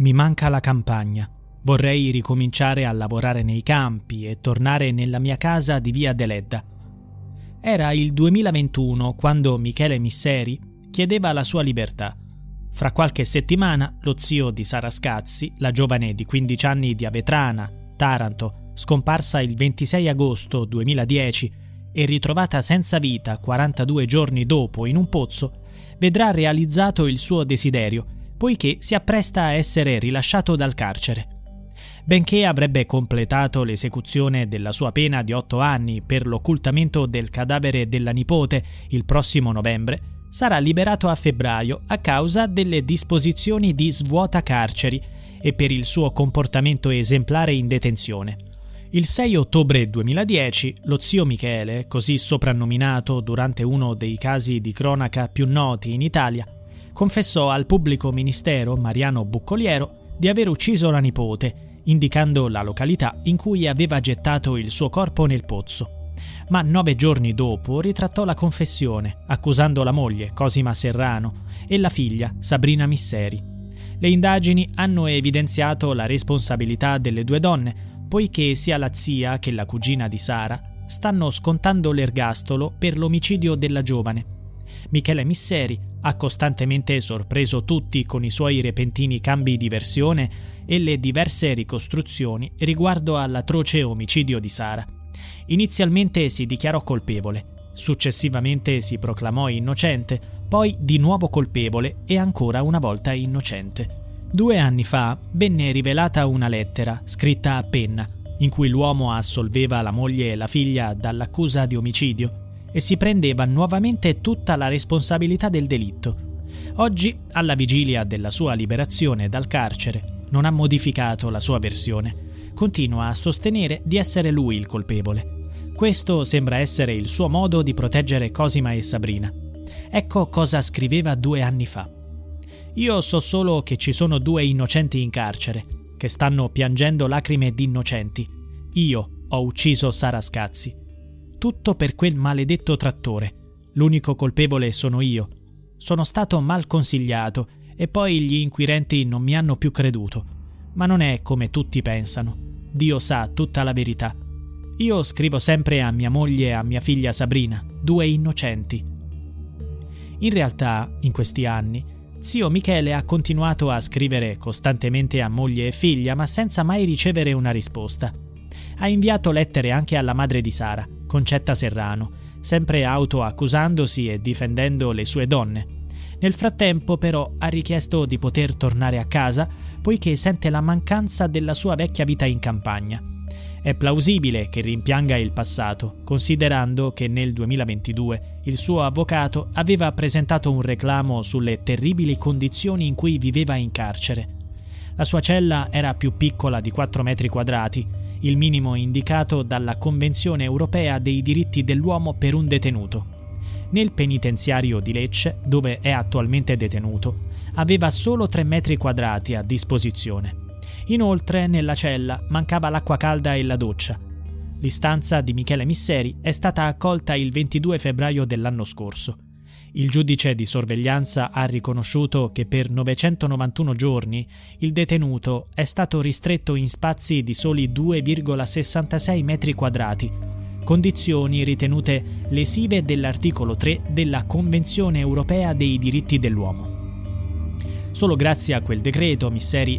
Mi manca la campagna. Vorrei ricominciare a lavorare nei campi e tornare nella mia casa di via Deledda. Era il 2021 quando Michele Misseri chiedeva la sua libertà. Fra qualche settimana lo zio di Sara Scazzi, la giovane di 15 anni di Avetrana, Taranto, scomparsa il 26 agosto 2010 e ritrovata senza vita 42 giorni dopo in un pozzo, vedrà realizzato il suo desiderio poiché si appresta a essere rilasciato dal carcere. Benché avrebbe completato l'esecuzione della sua pena di otto anni per l'occultamento del cadavere della nipote il prossimo novembre, sarà liberato a febbraio a causa delle disposizioni di svuota carceri e per il suo comportamento esemplare in detenzione. Il 6 ottobre 2010 lo zio Michele, così soprannominato durante uno dei casi di cronaca più noti in Italia, confessò al pubblico ministero Mariano Buccoliero di aver ucciso la nipote, indicando la località in cui aveva gettato il suo corpo nel pozzo. Ma nove giorni dopo ritrattò la confessione, accusando la moglie, Cosima Serrano, e la figlia, Sabrina Misseri. Le indagini hanno evidenziato la responsabilità delle due donne, poiché sia la zia che la cugina di Sara stanno scontando l'ergastolo per l'omicidio della giovane. Michele Misseri ha costantemente sorpreso tutti con i suoi repentini cambi di versione e le diverse ricostruzioni riguardo all'atroce omicidio di Sara. Inizialmente si dichiarò colpevole, successivamente si proclamò innocente, poi di nuovo colpevole e ancora una volta innocente. Due anni fa venne rivelata una lettera, scritta a penna, in cui l'uomo assolveva la moglie e la figlia dall'accusa di omicidio e si prendeva nuovamente tutta la responsabilità del delitto. Oggi, alla vigilia della sua liberazione dal carcere, non ha modificato la sua versione. Continua a sostenere di essere lui il colpevole. Questo sembra essere il suo modo di proteggere Cosima e Sabrina. Ecco cosa scriveva due anni fa. Io so solo che ci sono due innocenti in carcere, che stanno piangendo lacrime di innocenti. Io ho ucciso Sara Scazzi tutto per quel maledetto trattore. L'unico colpevole sono io. Sono stato mal consigliato e poi gli inquirenti non mi hanno più creduto. Ma non è come tutti pensano. Dio sa tutta la verità. Io scrivo sempre a mia moglie e a mia figlia Sabrina, due innocenti. In realtà, in questi anni, zio Michele ha continuato a scrivere costantemente a moglie e figlia, ma senza mai ricevere una risposta. Ha inviato lettere anche alla madre di Sara, Concetta Serrano, sempre autoaccusandosi e difendendo le sue donne. Nel frattempo, però, ha richiesto di poter tornare a casa poiché sente la mancanza della sua vecchia vita in campagna. È plausibile che rimpianga il passato, considerando che nel 2022 il suo avvocato aveva presentato un reclamo sulle terribili condizioni in cui viveva in carcere. La sua cella era più piccola di 4 metri quadrati il minimo indicato dalla Convenzione europea dei diritti dell'uomo per un detenuto. Nel penitenziario di Lecce, dove è attualmente detenuto, aveva solo 3 metri quadrati a disposizione. Inoltre, nella cella mancava l'acqua calda e la doccia. L'istanza di Michele Misseri è stata accolta il 22 febbraio dell'anno scorso. Il giudice di sorveglianza ha riconosciuto che per 991 giorni il detenuto è stato ristretto in spazi di soli 2,66 metri quadrati, condizioni ritenute lesive dell'articolo 3 della Convenzione europea dei diritti dell'uomo. Solo grazie a quel decreto Misseri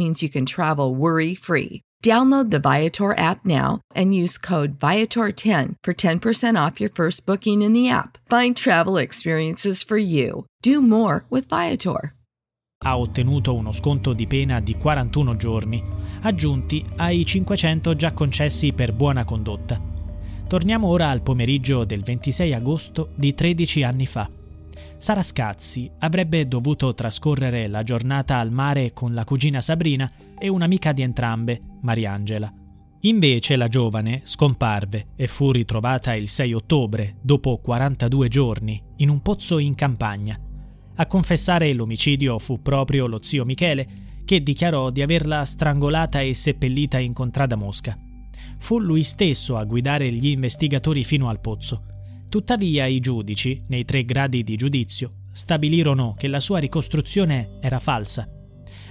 means you can travel worry free. Download the Viator app now and use code Viator10 for 10% off your first booking in the app. Find travel experiences for you. Do more with Viator. ha ottenuto uno sconto di pena di 41 giorni, aggiunti ai 500 già concessi per buona condotta. Torniamo ora al pomeriggio del 26 agosto di 13 anni fa. Sara Scazzi avrebbe dovuto trascorrere la giornata al mare con la cugina Sabrina e un'amica di entrambe, Mariangela. Invece la giovane scomparve e fu ritrovata il 6 ottobre, dopo 42 giorni, in un pozzo in campagna. A confessare l'omicidio fu proprio lo zio Michele, che dichiarò di averla strangolata e seppellita in contrada Mosca. Fu lui stesso a guidare gli investigatori fino al pozzo. Tuttavia i giudici, nei tre gradi di giudizio, stabilirono che la sua ricostruzione era falsa.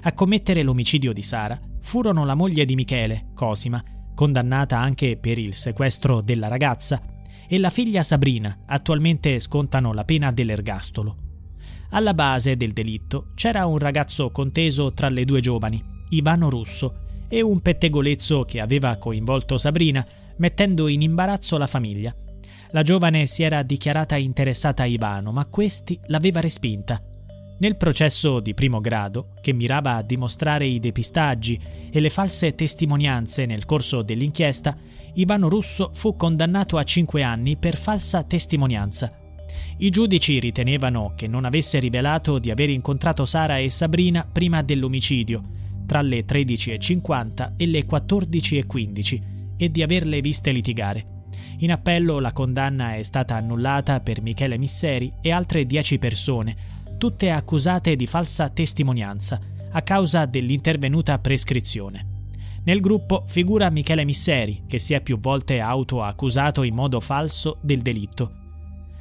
A commettere l'omicidio di Sara furono la moglie di Michele, Cosima, condannata anche per il sequestro della ragazza, e la figlia Sabrina, attualmente scontano la pena dell'ergastolo. Alla base del delitto c'era un ragazzo conteso tra le due giovani, Ivano Russo, e un pettegolezzo che aveva coinvolto Sabrina, mettendo in imbarazzo la famiglia. La giovane si era dichiarata interessata a Ivano, ma questi l'aveva respinta. Nel processo di primo grado, che mirava a dimostrare i depistaggi e le false testimonianze nel corso dell'inchiesta, Ivano Russo fu condannato a 5 anni per falsa testimonianza. I giudici ritenevano che non avesse rivelato di aver incontrato Sara e Sabrina prima dell'omicidio, tra le 13.50 e le 14.15 e di averle viste litigare. In appello la condanna è stata annullata per Michele Misseri e altre 10 persone, tutte accusate di falsa testimonianza a causa dell'intervenuta prescrizione. Nel gruppo figura Michele Misseri, che si è più volte autoaccusato in modo falso del delitto.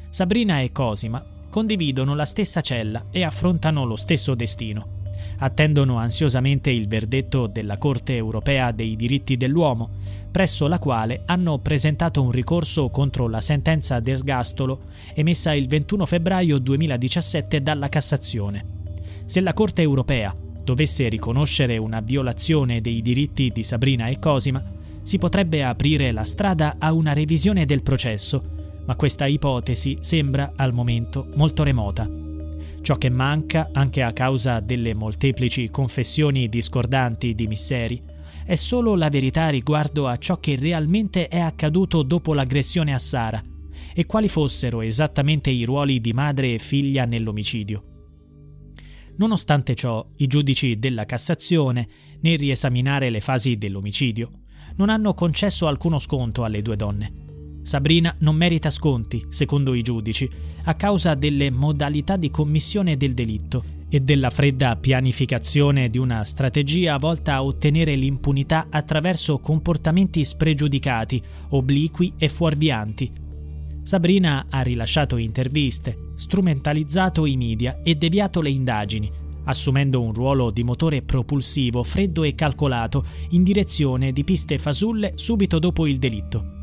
Sabrina e Cosima condividono la stessa cella e affrontano lo stesso destino. Attendono ansiosamente il verdetto della Corte europea dei diritti dell'uomo, presso la quale hanno presentato un ricorso contro la sentenza d'ergastolo emessa il 21 febbraio 2017 dalla Cassazione. Se la Corte europea dovesse riconoscere una violazione dei diritti di Sabrina e Cosima, si potrebbe aprire la strada a una revisione del processo, ma questa ipotesi sembra al momento molto remota. Ciò che manca, anche a causa delle molteplici confessioni discordanti di Misseri, è solo la verità riguardo a ciò che realmente è accaduto dopo l'aggressione a Sara e quali fossero esattamente i ruoli di madre e figlia nell'omicidio. Nonostante ciò, i giudici della Cassazione, nel riesaminare le fasi dell'omicidio, non hanno concesso alcuno sconto alle due donne. Sabrina non merita sconti, secondo i giudici, a causa delle modalità di commissione del delitto e della fredda pianificazione di una strategia volta a ottenere l'impunità attraverso comportamenti spregiudicati, obliqui e fuorvianti. Sabrina ha rilasciato interviste, strumentalizzato i media e deviato le indagini, assumendo un ruolo di motore propulsivo freddo e calcolato in direzione di piste fasulle subito dopo il delitto.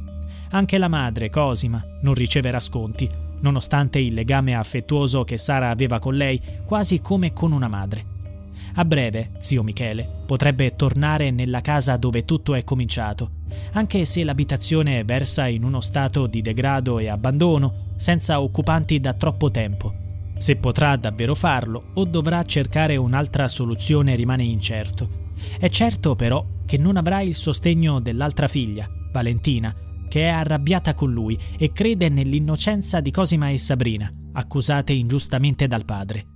Anche la madre, Cosima, non riceverà sconti, nonostante il legame affettuoso che Sara aveva con lei, quasi come con una madre. A breve, zio Michele potrebbe tornare nella casa dove tutto è cominciato, anche se l'abitazione versa in uno stato di degrado e abbandono, senza occupanti da troppo tempo. Se potrà davvero farlo o dovrà cercare un'altra soluzione rimane incerto. È certo però che non avrà il sostegno dell'altra figlia, Valentina, che è arrabbiata con lui e crede nell'innocenza di Cosima e Sabrina, accusate ingiustamente dal padre.